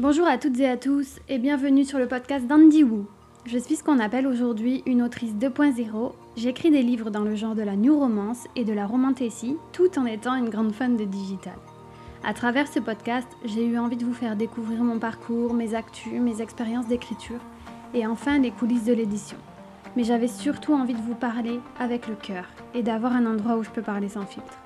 Bonjour à toutes et à tous et bienvenue sur le podcast d'Andy Wu. Je suis ce qu'on appelle aujourd'hui une autrice 2.0. J'écris des livres dans le genre de la new romance et de la romantécie tout en étant une grande fan de digital. À travers ce podcast, j'ai eu envie de vous faire découvrir mon parcours, mes actus, mes expériences d'écriture et enfin les coulisses de l'édition. Mais j'avais surtout envie de vous parler avec le cœur et d'avoir un endroit où je peux parler sans filtre.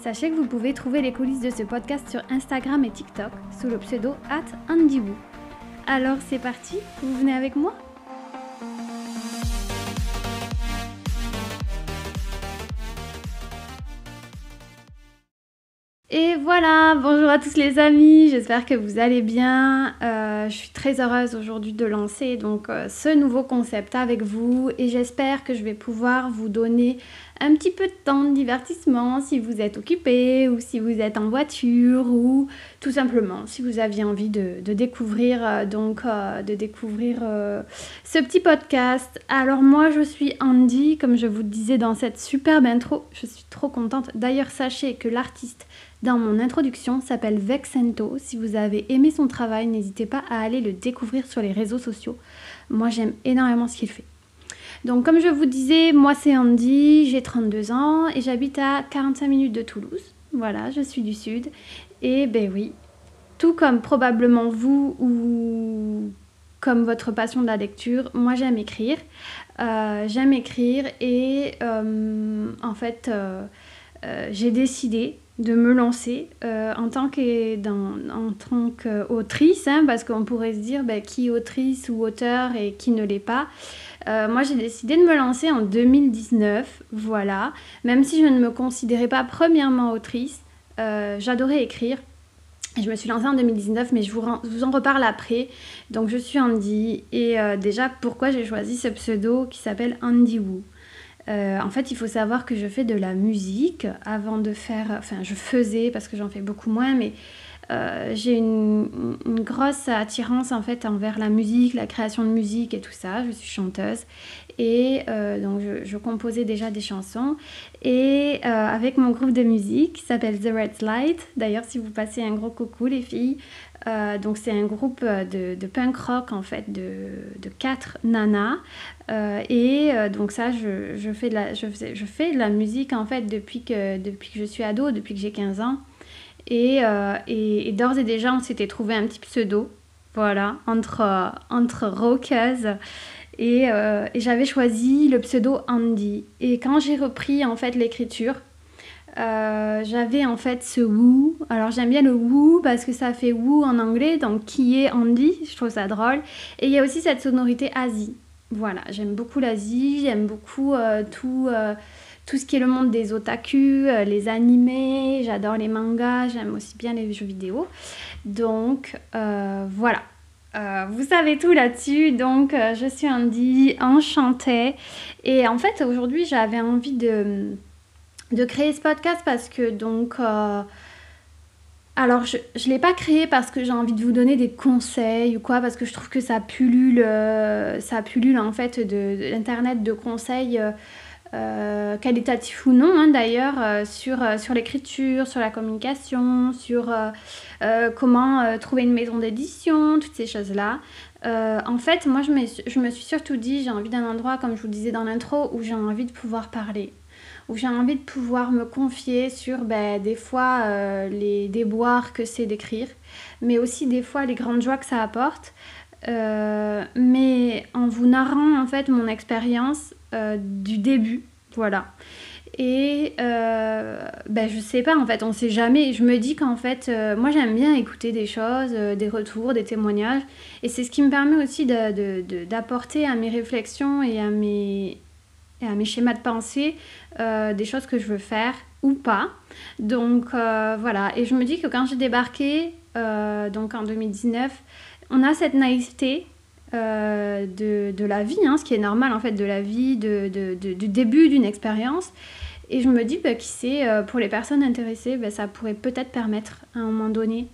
Sachez que vous pouvez trouver les coulisses de ce podcast sur Instagram et TikTok sous le pseudo at AndyWoo. Alors c'est parti, vous venez avec moi? Et voilà, bonjour à tous les amis, j'espère que vous allez bien. Euh, je suis très heureuse aujourd'hui de lancer donc euh, ce nouveau concept avec vous et j'espère que je vais pouvoir vous donner un petit peu de temps de divertissement si vous êtes occupé ou si vous êtes en voiture ou tout simplement si vous aviez envie de, découvrir euh, donc de découvrir ce petit podcast. Alors moi je suis Andy, comme je vous disais dans cette superbe intro, je suis trop contente. D'ailleurs sachez que l'artiste dans mon introduction s'appelle Vexento. Si vous avez aimé son travail, n'hésitez pas à aller le découvrir sur les réseaux sociaux. Moi, j'aime énormément ce qu'il fait. Donc, comme je vous disais, moi, c'est Andy, j'ai 32 ans et j'habite à 45 minutes de Toulouse. Voilà, je suis du Sud. Et ben oui, tout comme probablement vous ou comme votre passion de la lecture, moi j'aime écrire. Euh, j'aime écrire et euh, en fait, euh, j'ai décidé de me lancer en tant qu'autrice, hein, parce qu'on pourrait se dire ben, qui autrice ou auteur et qui ne l'est pas. Euh, moi, j'ai décidé de me lancer en 2019, voilà. Même si je ne me considérais pas premièrement autrice, euh, j'adorais écrire. Je me suis lancée en 2019, mais je vous, en reparle après. Donc, je suis Andy. Et déjà, pourquoi j'ai choisi ce pseudo qui s'appelle Andy euh, en fait, il faut savoir que je fais de la musique avant de faire. Enfin, je faisais parce que j'en fais beaucoup moins, mais euh, j'ai une, grosse attirance en fait envers la musique, la création de musique et tout ça. Je suis chanteuse. Et euh, donc je, composais déjà des chansons. Et avec mon groupe de musique qui s'appelle The Red Light. D'ailleurs, si vous passez un gros coucou les filles, euh, donc c'est un groupe de, punk rock en fait de, quatre nanas. Euh, et euh, donc ça je, fais de la, je, fais de la musique en fait depuis que, depuis que je suis ado, depuis que j'ai 15 ans et, et, d'ores et déjà on s'était trouvé un petit pseudo voilà entre, entre rockeuses et, j'avais choisi le pseudo Andy et quand j'ai repris en fait l'écriture euh, j'avais en fait ce woo. Alors j'aime bien le woo parce que ça fait woo en anglais, donc qui est Andy, je trouve ça drôle. Et il y a aussi cette sonorité Asie. Voilà, j'aime beaucoup l'Asie, j'aime beaucoup euh, tout, euh, tout ce qui est le monde des otaku, les animés, j'adore les mangas, j'aime aussi bien les jeux vidéo. Donc voilà. vous savez tout là-dessus, donc je suis Andy, enchantée. Et en fait, aujourd'hui, j'avais envie de, créer ce podcast parce que donc... Euh, alors, je ne l'ai pas créé parce que j'ai envie de vous donner des conseils ou quoi, parce que je trouve que ça pullule, euh, ça pullule en fait de, l'internet de conseils euh, qualitatifs ou non hein, d'ailleurs sur, sur l'écriture, sur la communication, sur comment trouver une maison d'édition, toutes ces choses-là. en fait, moi je me, je me suis surtout dit, j'ai envie d'un endroit, comme je vous disais dans l'intro, où j'ai envie de pouvoir parler où j'ai envie de pouvoir me confier sur ben, des fois euh, les déboires que c'est d'écrire, mais aussi des fois les grandes joies que ça apporte. Euh, mais en vous narrant en fait mon expérience euh, du début, voilà. Et ben, je sais pas, en fait, on sait jamais. Je me dis qu'en fait, moi j'aime bien écouter des choses, des retours, des témoignages. Et c'est ce qui me permet aussi d'apporter à mes réflexions et à mes, et à mes schémas de pensée euh, des choses que je veux faire ou pas. Donc euh, voilà, et je me dis que quand j'ai débarqué, euh, donc en 2019, on a cette naïveté de, de, la vie, hein, ce qui est normal en fait de la vie, de, de, du début d'une expérience. Et je me dis, bah, qui sait, pour les personnes intéressées, bah, ça pourrait peut-être permettre à un moment donné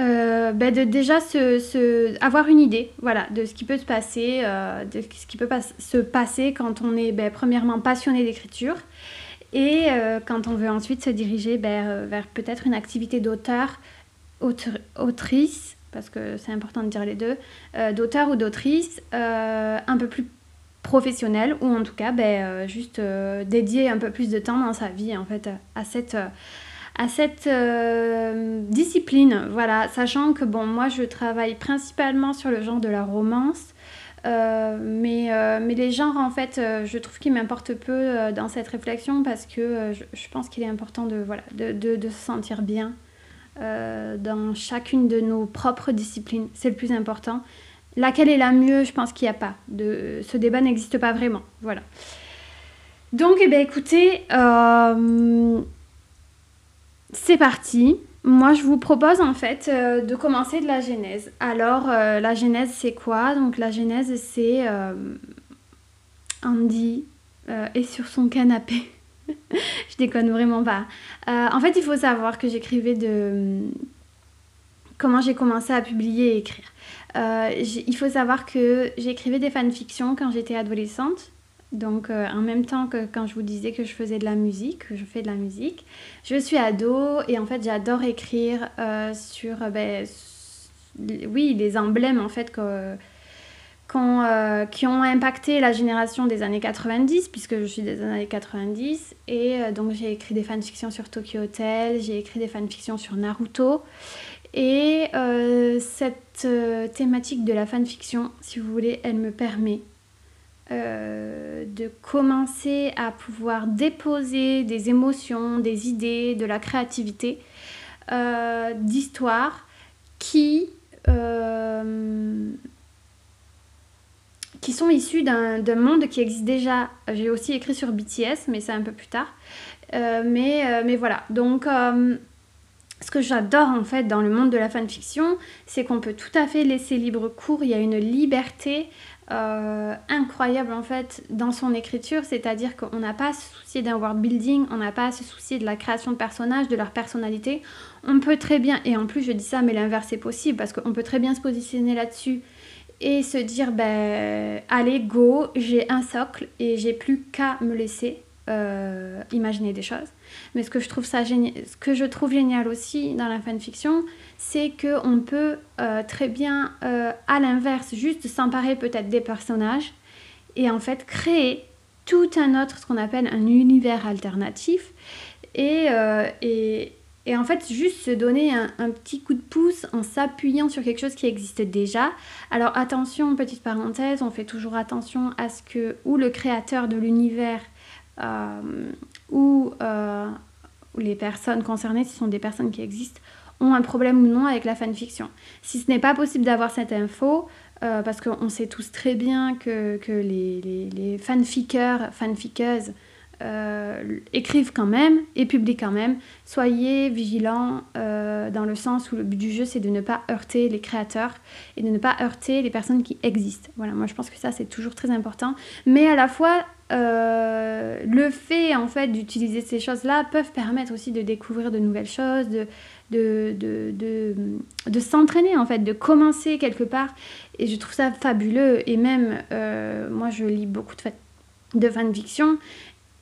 euh, ben, de déjà se, avoir une idée voilà, de ce qui peut se passer, euh, de ce qui peut se passer quand on est ben, premièrement passionné d'écriture et euh, quand on veut ensuite se diriger ben, vers peut-être une activité d'auteur autrice, parce que c'est important de dire les deux, d'auteur ou d'autrice un peu plus professionnelle ou en tout cas ben, juste dédier un peu plus de temps dans sa vie en fait à cette à cette discipline. Voilà sachant que bon moi je travaille principalement sur le genre de la romance euh, mais, euh, mais les genres, en fait, euh, je trouve qu'ils m'importent peu dans cette réflexion parce que je, je, pense qu'il est important de, voilà, de, de se sentir bien dans chacune de nos propres disciplines. C'est le plus important. Laquelle est la mieux Je pense qu'il n'y a pas. De, ce débat n'existe pas vraiment. Voilà. Donc, eh bien, écoutez, c'est parti moi, je vous propose en fait euh, de commencer de la genèse. Alors, euh, la genèse, c'est quoi? Donc, la genèse, c'est euh, Andy est sur son canapé. Je déconne vraiment pas. en fait, il faut savoir que j'écrivais de. Comment j'ai commencé à publier et écrire. il faut savoir que j'écrivais des fanfictions quand j'étais adolescente. Donc euh, en même temps que quand je vous disais que je faisais de la musique, que je fais de la musique, je suis ado et en fait j'adore écrire euh, sur euh, ben, oui, les emblèmes en fait qui ont impacté la génération des années 90, puisque je suis des années 90. Et donc j'ai écrit des fanfictions sur Tokyo Hotel, j'ai écrit des fanfictions sur Naruto. Et cette thématique de la fanfiction, si vous voulez, elle me permet euh, de commencer à pouvoir déposer des émotions, des idées, de la créativité, euh, d'histoires qui, euh, qui sont issues d'un monde qui existe déjà. J'ai aussi écrit sur BTS, mais c'est un peu plus tard. mais, mais voilà, donc ce que j'adore en fait dans le monde de la fanfiction, c'est qu'on peut tout à fait laisser libre cours, il y a une liberté euh, incroyable en fait dans son écriture, c'est-à-dire qu'on n'a pas à se soucier d'un world building, on n'a pas à se soucier de la création de personnages, de leur personnalité. On peut très bien, et en plus je dis ça, mais l'inverse est possible parce qu'on peut très bien se positionner là-dessus et se dire ben allez go, j'ai un socle et j'ai plus qu'à me laisser euh, imaginer des choses. Mais ce que je trouve ça génial, ce que je trouve génial aussi dans la fanfiction, c'est que on peut euh, très bien, euh, à l'inverse, juste s'emparer peut-être des personnages et en fait créer tout un autre, ce qu'on appelle un univers alternatif et, et, et, en fait juste se donner un, un petit coup de pouce en s'appuyant sur quelque chose qui existe déjà. Alors attention, petite parenthèse, on fait toujours attention à ce que ou le créateur de l'univers euh, euh, les personnes concernées, si ce sont des personnes qui existent, ont un problème ou non avec la fanfiction. Si ce n'est pas possible d'avoir cette info, euh, parce qu'on sait tous très bien que, que les, les, les fanfiqueurs, fanfiqueuses euh, écrivent quand même et publient quand même. Soyez vigilants euh, dans le sens où le but du jeu c'est de ne pas heurter les créateurs et de ne pas heurter les personnes qui existent. Voilà, moi je pense que ça c'est toujours très important. Mais à la fois euh, le fait en fait d'utiliser ces choses-là peuvent permettre aussi de découvrir de nouvelles choses, de, de, de, de, s'entraîner en fait, de commencer quelque part. Et je trouve ça fabuleux. Et même, moi je lis beaucoup de, de fanfiction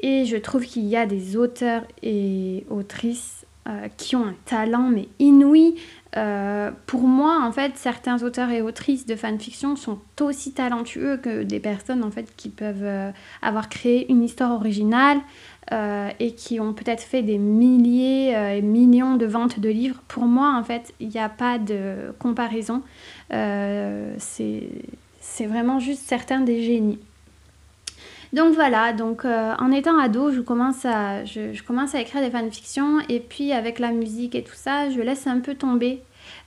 et je trouve qu'il y a des auteurs et autrices euh, qui ont un talent mais inouï. Euh, pour moi, en fait, certains auteurs et autrices de fanfiction sont aussi talentueux que des personnes en fait qui peuvent euh, avoir créé une histoire originale et qui ont peut-être fait des milliers et millions de ventes de livres. Pour moi, en fait, il n'y a pas de comparaison. c'est vraiment juste certains des génies. Donc voilà, donc euh, en étant ado, je commence, à, je, commence à écrire des fanfictions et puis avec la musique et tout ça, je laisse un peu tomber.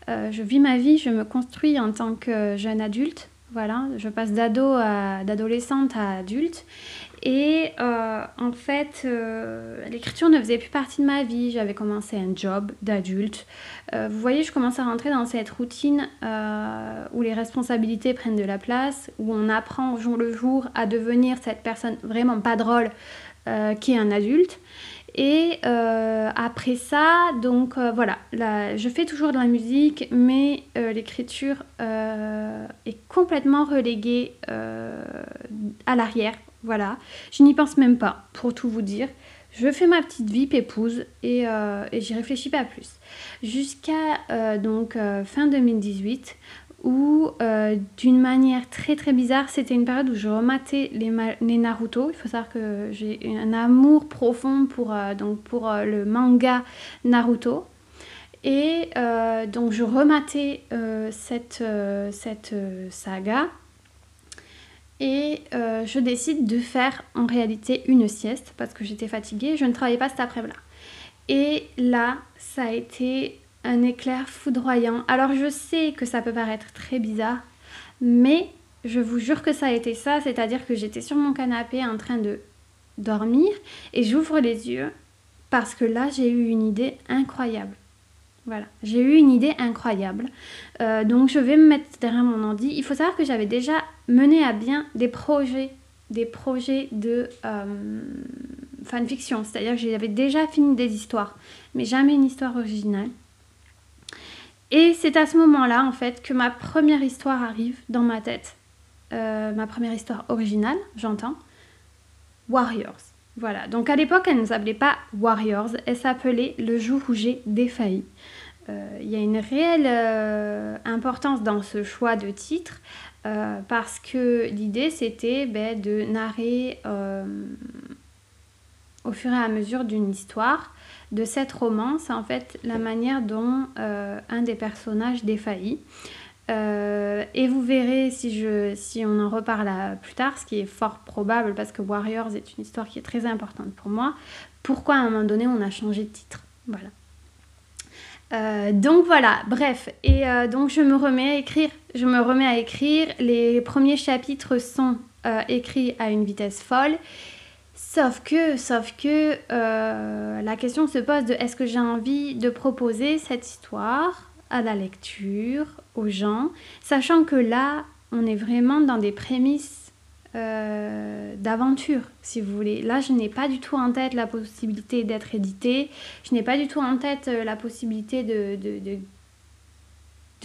Euh, je vis ma vie, je me construis en tant que jeune adulte. Voilà, je passe d'ado à d'adolescente à adulte et euh, en fait, euh, l'écriture ne faisait plus partie de ma vie. J'avais commencé un job d'adulte. Euh, vous voyez, je commence à rentrer dans cette routine où les responsabilités prennent de la place, où on apprend jour le jour à devenir cette personne vraiment pas drôle qui est un adulte. Et après ça, donc voilà, je fais toujours de la musique, mais l'écriture est complètement reléguée à l'arrière voilà, je n'y pense même pas, pour tout vous dire. je fais ma petite vie épouse et, euh, et j'y réfléchis pas plus. Jusqu'à donc fin 2018 où d'une manière très très bizarre, c'était une période où je rematais les, les, Naruto. Il faut savoir que j'ai un amour profond pour, donc pour le manga Naruto. Et donc je rematais cette, cette saga et euh, je décide de faire en réalité une sieste parce que j'étais fatiguée, je ne travaillais pas cet après-midi. Et là, ça a été un éclair foudroyant. Alors je sais que ça peut paraître très bizarre, mais je vous jure que ça a été ça, c'est-à-dire que j'étais sur mon canapé en train de dormir et j'ouvre les yeux parce que là j'ai eu une idée incroyable. Voilà, j'ai eu une idée incroyable. Euh, donc je vais me mettre derrière mon ordi. Il faut savoir que j'avais déjà mené à bien des projets, des projets de euh, fanfiction. C'est-à-dire que j'avais déjà fini des histoires, mais jamais une histoire originale. Et c'est à ce moment-là, en fait, que ma première histoire arrive dans ma tête. Euh, ma première histoire originale, j'entends. Warriors. Voilà, donc à l'époque, elle ne s'appelait pas Warriors, elle s'appelait Le jour où j'ai défailli. Euh, il y a une réelle importance dans ce choix de titre euh, parce que l'idée c'était ben, de narrer au fur et à mesure d'une histoire de cette romance en fait la manière dont un des personnages défaillit. et vous verrez si, je, si on en reparle plus tard, ce qui est fort probable parce que Warriors est une histoire qui est très importante pour moi, pourquoi à un moment donné on a changé de titre. Voilà. Euh, donc voilà, bref, et euh, donc je me remets à écrire. Je me remets à écrire. Les premiers chapitres sont euh, écrits à une vitesse folle. Sauf que, sauf que la question se pose de est-ce que j'ai envie de proposer cette histoire à la lecture, aux gens, sachant que là, on est vraiment dans des prémices euh, d'aventure, si vous voulez. Là, je n'ai pas du tout en tête la possibilité d'être édité. Je n'ai pas du tout en tête euh, la possibilité de,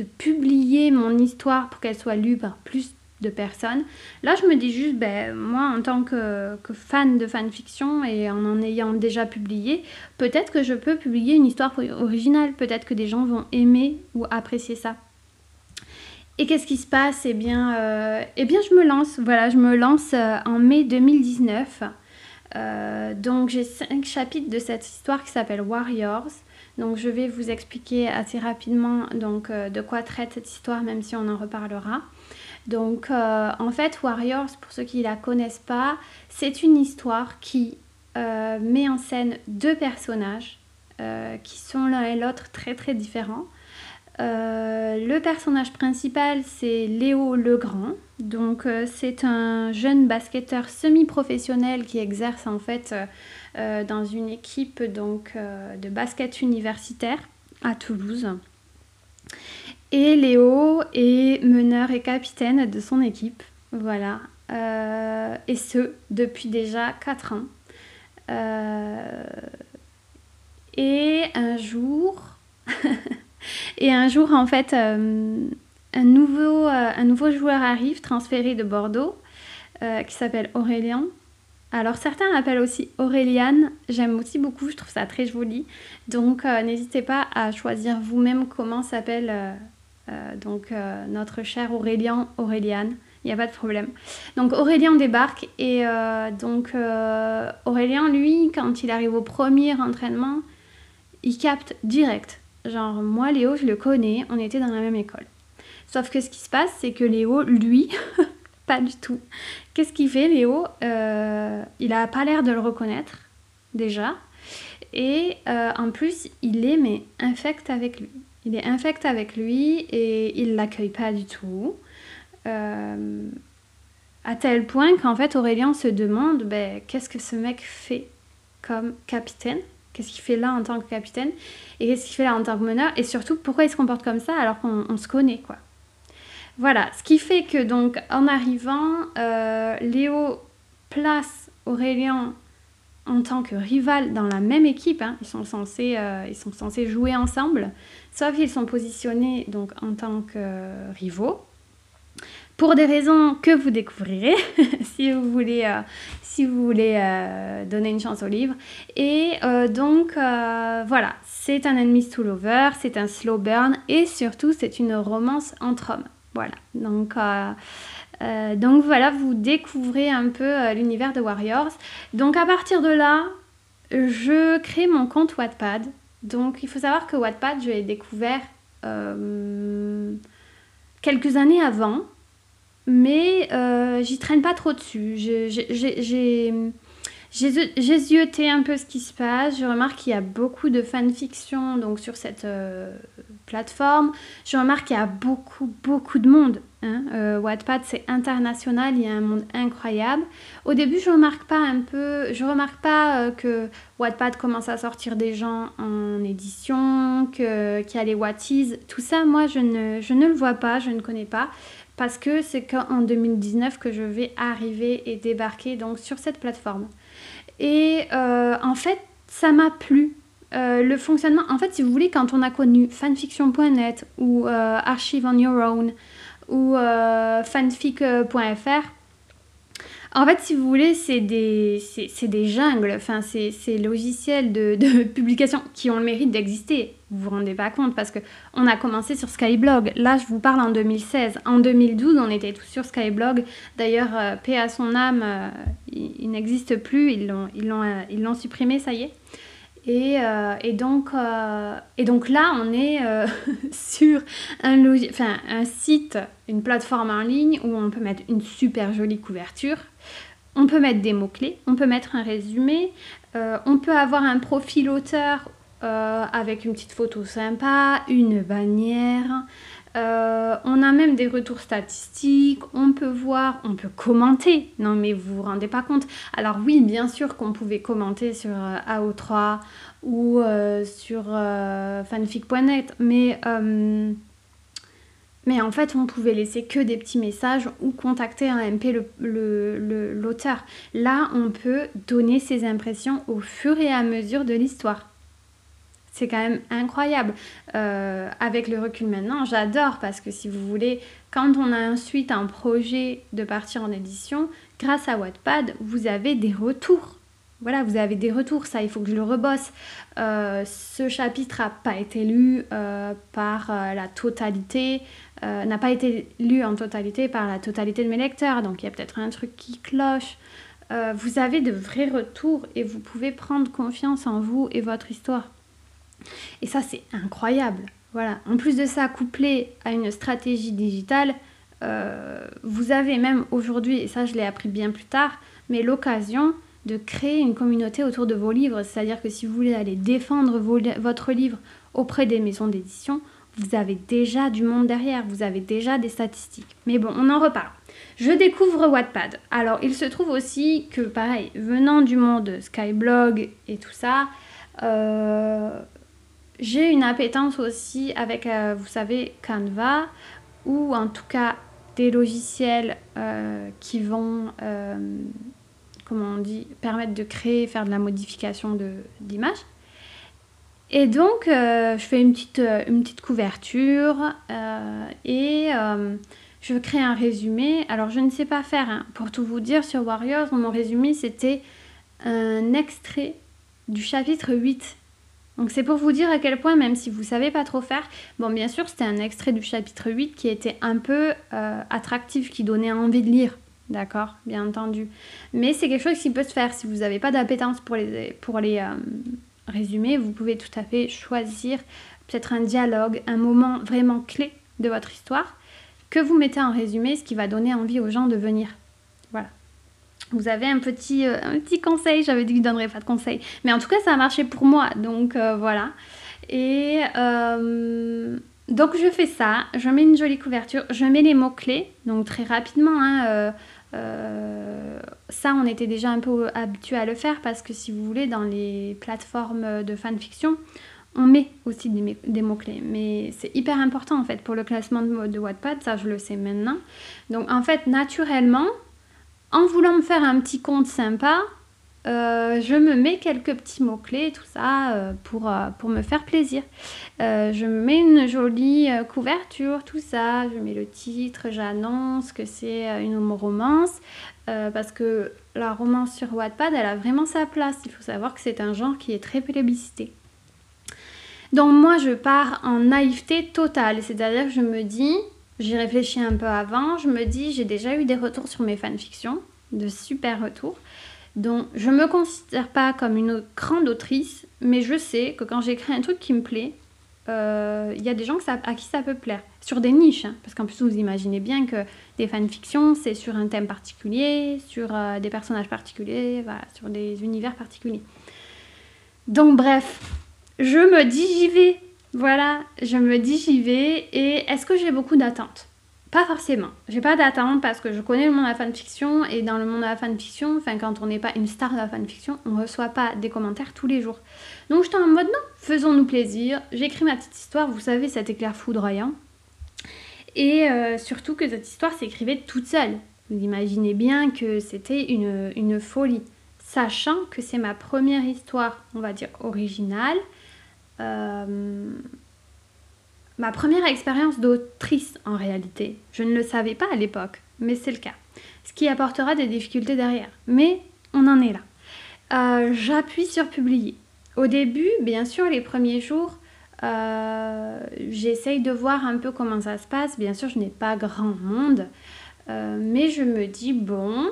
publier mon histoire pour qu'elle soit lue par plus de personnes. Là, je me dis juste, ben, moi, en tant que, que fan de fanfiction et en en ayant déjà publié, peut-être que je peux publier une histoire originale. Peut-être que des gens vont aimer ou apprécier ça. Et qu'est-ce qui se passe? Eh bien, euh, eh bien, je me lance. Voilà, je me lance euh, en mai 2019. Euh, donc, j'ai cinq chapitres de cette histoire qui s'appelle Warriors. Donc, je vais vous expliquer assez rapidement donc, de quoi traite cette histoire, même si on en reparlera. Donc, en fait, Warriors, pour ceux qui ne la connaissent pas, c'est une histoire qui met en scène deux personnages qui sont l'un et l'autre très très différents. Euh, le personnage principal, c'est Léo Legrand. Donc, euh, c'est un jeune basketteur semi-professionnel qui exerce en fait euh, dans une équipe donc, de basket universitaire à Toulouse. Et Léo est meneur et capitaine de son équipe. Voilà. et ce, depuis déjà 4 ans. et un jour. Et un jour, en fait, euh, un, nouveau, euh, un nouveau joueur arrive, transféré de Bordeaux, euh, qui s'appelle Aurélien. Alors certains l'appellent aussi Auréliane, j'aime aussi beaucoup, je trouve ça très joli. Donc n'hésitez pas à choisir vous-même comment s'appelle donc notre cher Aurélien, Auréliane, il n'y a pas de problème. Donc Aurélien débarque et donc Aurélien, lui, quand il arrive au premier entraînement, il capte direct Genre, moi, Léo, je le connais, on était dans la même école. Sauf que ce qui se passe, c'est que Léo, lui, pas du tout. Qu'est-ce qu'il fait, Léo euh, Il a pas l'air de le reconnaître, déjà. Et euh, en plus, il est, mais infect avec lui. Il est infect avec lui et il l'accueille pas du tout. Euh, à tel point qu'en fait, Aurélien se demande ben, qu'est-ce que ce mec fait comme capitaine? Qu'est-ce qu'il fait là en tant que capitaine Et qu'est-ce qu'il fait là en tant que meneur Et surtout, pourquoi il se comporte comme ça alors qu'on se connaît, quoi. Voilà, ce qui fait que donc en arrivant, euh, Léo place Aurélien en tant que rival dans la même équipe. Hein. Ils, sont censés, euh, ils sont censés jouer ensemble, sauf qu'ils sont positionnés donc en tant que rivaux. Pour des raisons que vous découvrirez si vous voulez, euh, euh, donner une chance au livre. Et euh, donc voilà, c'est un ennemi to lover, c'est un slow burn et surtout c'est une romance entre hommes. Voilà, donc, donc voilà, vous découvrez un peu l'univers de Warriors. Donc à partir de là, je crée mon compte Wattpad. Donc il faut savoir que Wattpad, je l'ai découvert quelques années avant mais euh, j'y traîne pas trop dessus. J'ai zioté un peu ce qui se passe. Je remarque qu'il y a beaucoup de fanfiction donc sur cette euh, plateforme. Je remarque qu'il y a beaucoup, beaucoup de monde. Hein. Euh, Wattpad, c'est international, il y a un monde incroyable. Au début, je remarque pas un peu, je remarque pas que Wattpad commence à sortir des gens en édition, qu'il y a les Watties. Tout ça, moi, je ne, je ne le vois pas, je ne connais pas parce que c'est qu'en 2019 que je vais arriver et débarquer donc sur cette plateforme. Et euh, en fait, ça m'a plu. Euh, le fonctionnement, en fait, si vous voulez, quand on a connu fanfiction.net ou euh, Archive on Your Own ou fanfic.fr, en fait, si vous voulez, c'est des, c'est, des jungles, enfin, c'est, c'est logiciels de, de, publication qui ont le mérite d'exister. Vous vous rendez pas compte parce que on a commencé sur Skyblog. Là, je vous parle en 2016. En 2012, on était tous sur Skyblog. D'ailleurs, euh, paix à son âme, euh, il, n'existe plus. Ils l'ont, ils, l'ont, euh, ils l'ont supprimé, ça y est. Et, et, donc, et donc là, on est sur un, enfin, un site, une plateforme en ligne où on peut mettre une super jolie couverture on peut mettre des mots-clés, on peut mettre un résumé, euh, on peut avoir un profil auteur euh, avec une petite photo sympa, une bannière. Euh, on a même des retours statistiques, on peut voir, on peut commenter. Non mais vous vous rendez pas compte. Alors oui, bien sûr qu'on pouvait commenter sur AO3 ou sur fanfic.net, mais mais en fait, on pouvait laisser que des petits messages ou contacter un MP l'auteur. Là, on peut donner ses impressions au fur et à mesure de l'histoire. C'est quand même incroyable. Euh, avec le recul maintenant, j'adore parce que si vous voulez, quand on a ensuite un projet de partir en édition, grâce à Wattpad, vous avez des retours voilà, vous avez des retours, ça, il faut que je le rebosse. Euh, ce chapitre n'a pas été lu euh, par la totalité euh, n'a pas été lu en totalité par la totalité de mes lecteurs, donc il y a peut-être un truc qui cloche. Euh, vous avez de vrais retours et vous pouvez prendre confiance en vous et votre histoire. Et ça, c'est incroyable. Voilà. En plus de ça, couplé à une stratégie digitale, euh, vous avez même aujourd'hui, et ça je l'ai appris bien plus tard, mais l'occasion de créer une communauté autour de vos livres. C'est-à-dire que si vous voulez aller défendre votre livre auprès des maisons d'édition, vous avez déjà du monde derrière, vous avez déjà des statistiques. Mais bon, on en reparle. Je découvre Wattpad. Alors, il se trouve aussi que, pareil, venant du monde Skyblog et tout ça, euh, j'ai une appétence aussi avec, euh, vous savez, Canva, ou en tout cas des logiciels euh, qui vont, comment on dit, permettre de créer, faire de la modification d'images. Et donc, euh, je fais une petite, euh, une petite couverture euh, et je crée un résumé. Alors, je ne sais pas faire, hein. pour tout vous dire, sur Warriors, mon résumé, c'était un extrait du chapitre 8. Donc, c'est pour vous dire à quel point, même si vous ne savez pas trop faire, bon, bien sûr, c'était un extrait du chapitre 8 qui était un peu attractif, qui donnait envie de lire. D'accord, bien entendu. Mais c'est quelque chose qui peut se faire si vous n'avez pas d'appétence pour les, pour résumé, vous pouvez tout à fait choisir peut-être un dialogue, un moment vraiment clé de votre histoire que vous mettez en résumé, ce qui va donner envie aux gens de venir. Voilà. Vous avez un petit, euh, un petit conseil, j'avais dit que je ne donnerais pas de conseil, mais en tout cas ça a marché pour moi, donc euh, voilà. Et euh, donc je fais ça, je mets une jolie couverture, je mets les mots-clés, donc très rapidement, hein, euh, ça, on était déjà un peu habitué à le faire parce que si vous voulez, dans les plateformes de fanfiction, on met aussi des, mots-clés. Mais c'est hyper important en fait pour le classement de, de Wattpad, ça je le sais maintenant. Donc en fait, naturellement, en voulant me faire un petit compte sympa, euh, je me mets quelques petits mots-clés, tout ça, euh, pour, euh, pour me faire plaisir. je me mets une jolie couverture, tout ça, je mets le titre, j'annonce que c'est une romance, parce que la romance sur Wattpad, elle a vraiment sa place. Il faut savoir que c'est un genre qui est très plébiscité. Donc moi, je pars en naïveté totale, c'est-à-dire que je me dis, j'y réfléchis un peu avant, je me dis, j'ai déjà eu des retours sur mes fanfictions, de super retours. Donc, je ne me considère pas comme une grande autrice, mais je sais que quand j'écris un truc qui me plaît, il euh, y a des gens à qui ça peut plaire. Sur des niches, hein, parce qu'en plus, vous imaginez bien que des fanfictions, c'est sur un thème particulier, sur euh, des personnages particuliers, sur des univers particuliers. Donc, bref, je me dis j'y vais. Voilà, je me dis j'y vais. Et est-ce que j'ai beaucoup d'attentes? Pas forcément. J'ai pas d'attente parce que je connais le monde de la fanfiction et dans le monde de la fanfiction, enfin quand on n'est pas une star de la fanfiction, on reçoit pas des commentaires tous les jours. Donc j'étais en mode non, faisons-nous plaisir. J'écris ma petite histoire, vous savez, cet éclair foudroyant. Et euh, surtout que cette histoire s'écrivait toute seule. Vous imaginez bien que c'était une, une folie. Sachant que c'est ma première histoire, on va dire, originale. Euh, ma première expérience d'autrice en réalité. Je ne le savais pas à l'époque, mais c'est le cas. Ce qui apportera des difficultés derrière. Mais on en est là. Euh, j'appuie sur publier. Au début, bien sûr, les premiers jours, euh, j'essaye de voir un peu comment ça se passe. Bien sûr, je n'ai pas grand monde, euh, mais je me dis, bon,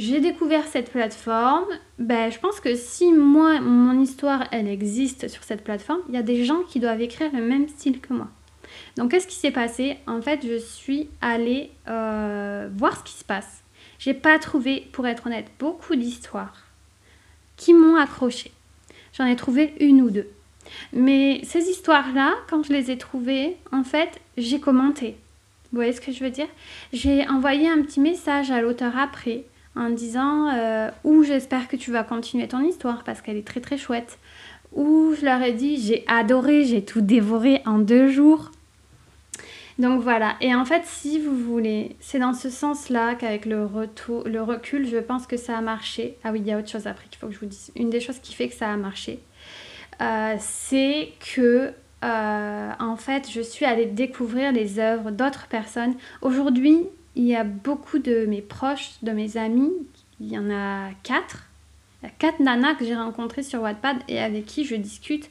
j'ai découvert cette plateforme. Ben, je pense que si moi, mon histoire, elle existe sur cette plateforme, il y a des gens qui doivent écrire le même style que moi. Donc, qu'est-ce qui s'est passé? En fait, je suis allée euh, voir ce qui se passe. J'ai pas trouvé, pour être honnête, beaucoup d'histoires qui m'ont accroché. J'en ai trouvé une ou deux. Mais ces histoires-là, quand je les ai trouvées, en fait, j'ai commenté. Vous voyez ce que je veux dire? J'ai envoyé un petit message à l'auteur après en disant euh, ou j'espère que tu vas continuer ton histoire parce qu'elle est très très chouette. Ou je leur ai dit j'ai adoré, j'ai tout dévoré en deux jours. Donc voilà, et en fait si vous voulez, c'est dans ce sens-là qu'avec le, retour, le recul, je pense que ça a marché. Ah oui, il y a autre chose après qu'il faut que je vous dise. Une des choses qui fait que ça a marché, euh, c'est que euh, en fait je suis allée découvrir les œuvres d'autres personnes. Aujourd'hui, il y a beaucoup de mes proches, de mes amis, il y en a quatre. Il y a quatre nanas que j'ai rencontrées sur Wattpad et avec qui je discute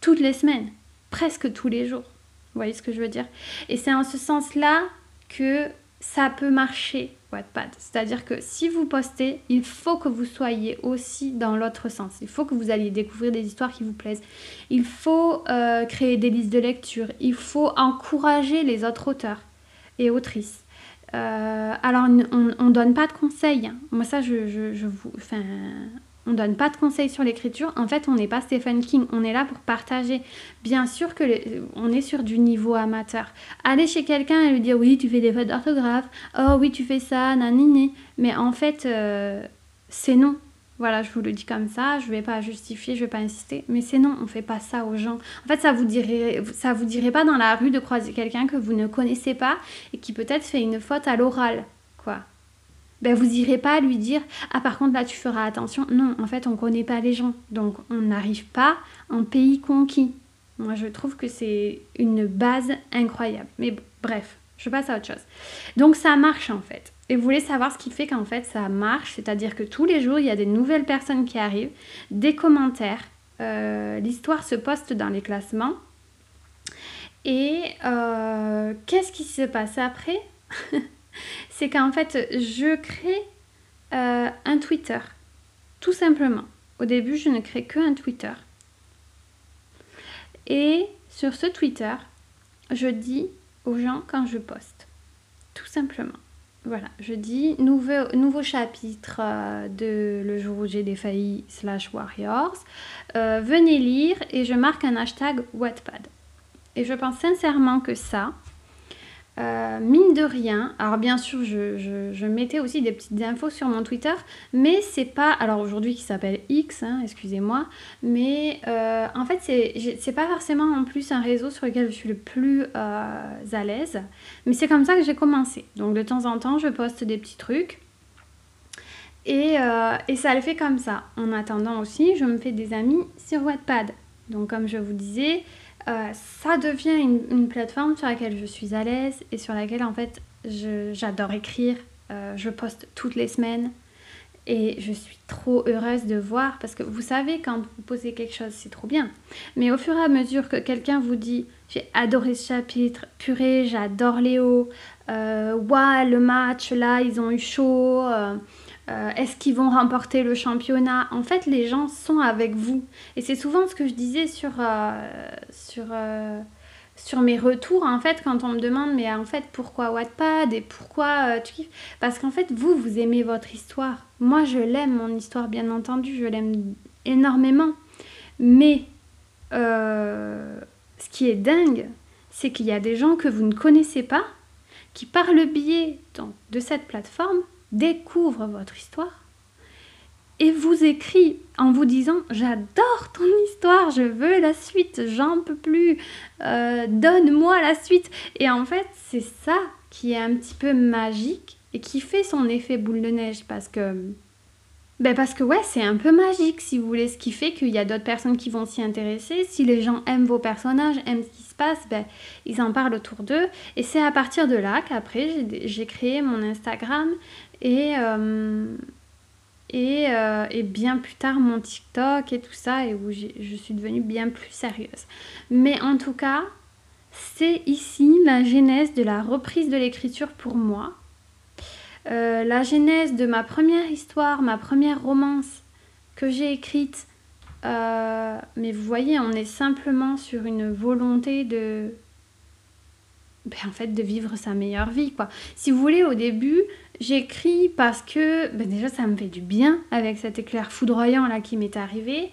toutes les semaines, presque tous les jours. Vous voyez ce que je veux dire? Et c'est en ce sens-là que ça peut marcher, Wattpad. C'est-à-dire que si vous postez, il faut que vous soyez aussi dans l'autre sens. Il faut que vous alliez découvrir des histoires qui vous plaisent. Il faut euh, créer des listes de lecture. Il faut encourager les autres auteurs et autrices. Euh, alors, on ne donne pas de conseils. Moi, ça, je, vous... Enfin, on donne pas de conseils sur l'écriture. En fait, on n'est pas Stephen King. On est là pour partager. Bien sûr que on est sur du niveau amateur. Aller chez quelqu'un et lui dire oui, tu fais des fautes d'orthographe. Oh oui, tu fais ça, nanini. Mais en fait, euh, c'est non. Voilà, je vous le dis comme ça, je vais pas justifier, je vais pas insister, mais c'est non, on fait pas ça aux gens. En fait, ça vous vous dirait pas dans la rue de croiser quelqu'un que vous ne connaissez pas et qui peut-être fait une faute à l'oral, quoi. Ben vous irez pas lui dire ah par contre là tu feras attention. Non, en fait, on connaît pas les gens. Donc on n'arrive pas en pays conquis. Moi, je trouve que c'est une base incroyable. Mais bref, je passe à autre chose. Donc ça marche en fait. Et vous voulez savoir ce qui fait qu'en fait ça marche, c'est-à-dire que tous les jours il y a des nouvelles personnes qui arrivent, des commentaires, euh, l'histoire se poste dans les classements. Et euh, qu'est-ce qui se passe après? C'est qu'en fait je crée euh, un Twitter, tout simplement. Au début je ne crée que un Twitter. Et sur ce Twitter, je dis aux gens quand je poste, tout simplement. Voilà, je dis nouveau, chapitre euh, de Le jour où j'ai défailli slash Warriors. Euh, venez lire et je marque un hashtag Wattpad. Et je pense sincèrement que ça, euh, mine de rien, alors bien sûr, je, mettais aussi des petites infos sur mon Twitter, mais c'est pas, alors aujourd'hui qui s'appelle X, hein, excusez-moi, mais euh, en fait, c'est pas forcément en plus un réseau sur lequel je suis le plus euh, à l'aise, mais c'est comme ça que j'ai commencé. Donc de temps en temps, je poste des petits trucs. Et, et, ça le fait comme ça. En attendant aussi, je me fais des amis sur Wattpad. Donc comme je vous disais, euh, ça devient une, plateforme sur laquelle je suis à l'aise et sur laquelle en fait j'adore écrire. Euh, je poste toutes les semaines et je suis trop heureuse de voir parce que vous savez quand vous posez quelque chose c'est trop bien. Mais au fur et à mesure que quelqu'un vous dit j'ai adoré ce chapitre, purée j'adore Léo, euh, le match là ils ont eu chaud. Euh, euh, est-ce qu'ils vont remporter le championnat? En fait, les gens sont avec vous. Et c'est souvent ce que je disais sur, sur sur mes retours, en fait, quand on me demande, mais en fait, pourquoi Wattpad et pourquoi euh, tu kiffes? Parce qu'en fait, vous, vous aimez votre histoire. Moi, je l'aime, mon histoire, bien entendu, je l'aime énormément. Mais euh, ce qui est dingue, c'est qu'il y a des gens que vous ne connaissez pas qui, par le biais de cette plateforme, découvrent votre histoire et vous écrit en vous disant j'adore ton histoire, je veux la suite, j'en peux plus, euh, donne-moi la suite. Et en fait, c'est ça qui est un petit peu magique et qui fait son effet boule de neige parce que ben parce que ouais, c'est un peu magique si vous voulez, ce qui fait qu'il y a d'autres personnes qui vont s'y intéresser. Si les gens aiment vos personnages, aiment ce qui se passe, ben, ils en parlent autour d'eux. Et c'est à partir de là qu'après j'ai créé mon Instagram et, euh, euh, et, bien plus tard mon TikTok et tout ça, et où je suis devenue bien plus sérieuse. Mais en tout cas, c'est ici la genèse de la reprise de l'écriture pour moi. Euh, la genèse de ma première histoire, ma première romance que j'ai écrite. Euh, mais vous voyez, on est simplement sur une volonté de, ben, en fait, de vivre sa meilleure vie, quoi. Si vous voulez, au début, J'écris parce que ben déjà ça me fait du bien avec cet éclair foudroyant là qui m'est arrivé.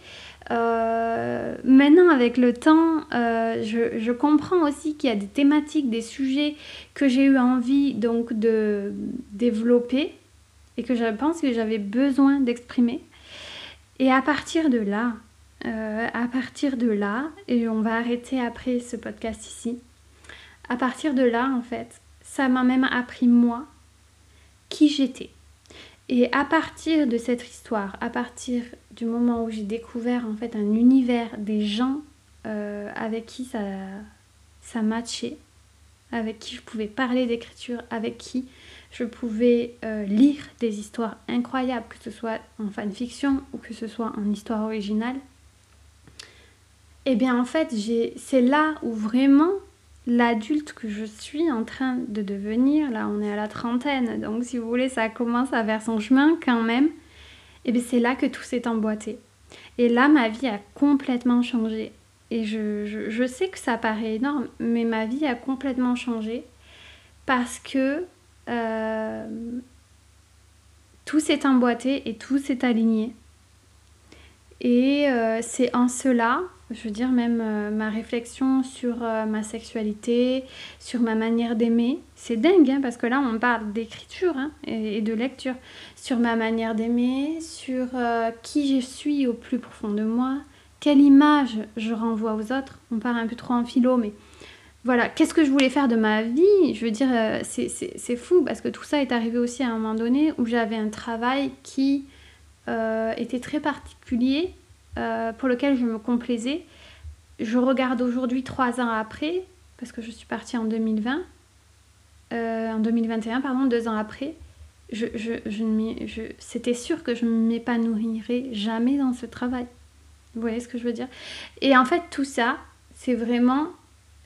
Euh, maintenant avec le temps, euh, je, je, comprends aussi qu'il y a des thématiques, des sujets que j'ai eu envie donc de développer et que je pense que j'avais besoin d'exprimer. Et à partir de là, euh, à partir de là, et on va arrêter après ce podcast ici, à partir de là en fait, ça m'a même appris moi qui j'étais. Et à partir de cette histoire, à partir du moment où j'ai découvert en fait un univers des gens euh, avec qui ça, ça matchait, avec qui je pouvais parler d'écriture, avec qui je pouvais euh, lire des histoires incroyables, que ce soit en fanfiction ou que ce soit en histoire originale, et eh bien en fait c'est là où vraiment l'adulte que je suis en train de devenir, là on est à la trentaine, donc si vous voulez ça commence à faire son chemin quand même, et eh bien c'est là que tout s'est emboîté. Et là ma vie a complètement changé. Et je, sais que ça paraît énorme, mais ma vie a complètement changé parce que euh, tout s'est emboîté et tout s'est aligné. Et euh, c'est en cela je veux dire, même euh, ma réflexion sur euh, ma sexualité, sur ma manière d'aimer, c'est dingue, hein, parce que là, on parle d'écriture hein, et, de lecture. Sur ma manière d'aimer, sur euh, qui je suis au plus profond de moi, quelle image je renvoie aux autres. On part un peu trop en philo, mais voilà, qu'est-ce que je voulais faire de ma vie? Je veux dire, c'est fou, parce que tout ça est arrivé aussi à un moment donné où j'avais un travail qui était très particulier euh, pour lequel je me complaisais. Je regarde aujourd'hui, trois ans après, parce que je suis partie en 2020, euh, en 2021, pardon, deux ans après, je, je, je, c'était sûr que je ne m'épanouirais jamais dans ce travail. Vous voyez ce que je veux dire? Et en fait, tout ça, c'est vraiment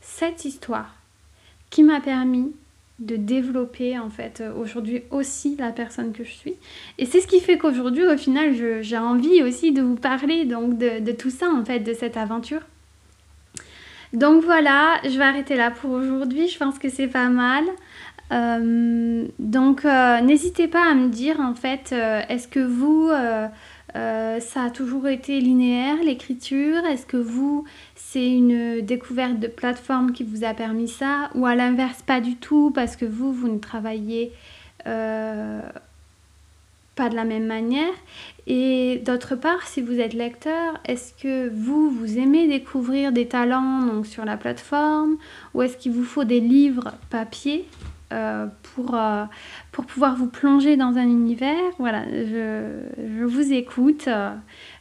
cette histoire qui m'a permis de développer en fait euh, aujourd'hui aussi la personne que je suis. Et c'est ce qui fait qu'aujourd'hui au final j'ai envie aussi de vous parler donc de, tout ça en fait, de cette aventure. Donc voilà, je vais arrêter là pour aujourd'hui, je pense que c'est pas mal. Euh, donc euh, n'hésitez pas à me dire en fait, est-ce que vous, ça a toujours été linéaire l'écriture Est-ce que vous, c'est une découverte de plateforme qui vous a permis ça, ou à l'inverse pas du tout parce que vous, vous ne travaillez euh, pas de la même manière? Et d'autre part, si vous êtes lecteur, est-ce que vous, vous aimez découvrir des talents donc, sur la plateforme, ou est-ce qu'il vous faut des livres papier? Pour, pour pouvoir vous plonger dans un univers. Voilà, je, je vous écoute.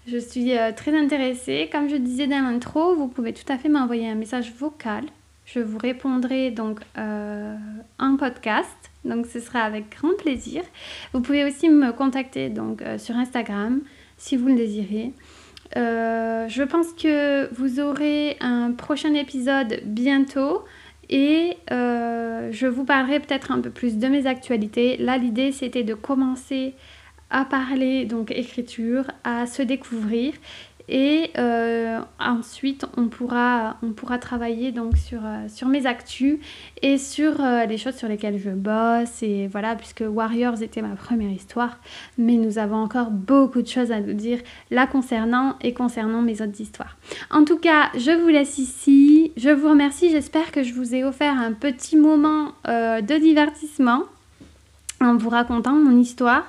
Je suis très intéressée. Comme je disais dans l'intro, vous pouvez tout à fait m'envoyer un message vocal. Je vous répondrai donc en podcast. Donc ce sera avec grand plaisir. Vous pouvez aussi me contacter donc sur Instagram si vous le désirez. Euh, je pense que vous aurez un prochain épisode bientôt et euh, je vous parlerai peut-être un peu plus de mes actualités. Là, l'idée c'était de commencer à parler donc écriture, à se découvrir et euh, ensuite, on pourra, on pourra travailler donc sur, euh, sur mes actus et sur euh, les choses sur lesquelles je bosse. Et voilà, puisque Warriors était ma première histoire, mais nous avons encore beaucoup de choses à nous dire là concernant et concernant mes autres histoires. En tout cas, je vous laisse ici. Je vous remercie. J'espère que je vous ai offert un petit moment de divertissement en vous racontant mon histoire.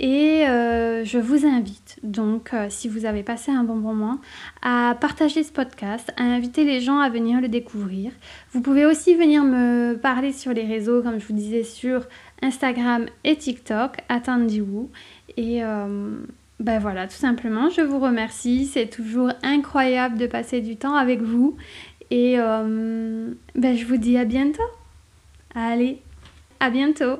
Et euh, je vous invite donc, euh, si vous avez passé un bon moment, à partager ce podcast, à inviter les gens à venir le découvrir. Vous pouvez aussi venir me parler sur les réseaux, comme je vous disais, sur Instagram et TikTok, attendiez-vous. Et euh, ben voilà, tout simplement, je vous remercie. C'est toujours incroyable de passer du temps avec vous. Et ben je vous dis à bientôt. Allez, à bientôt.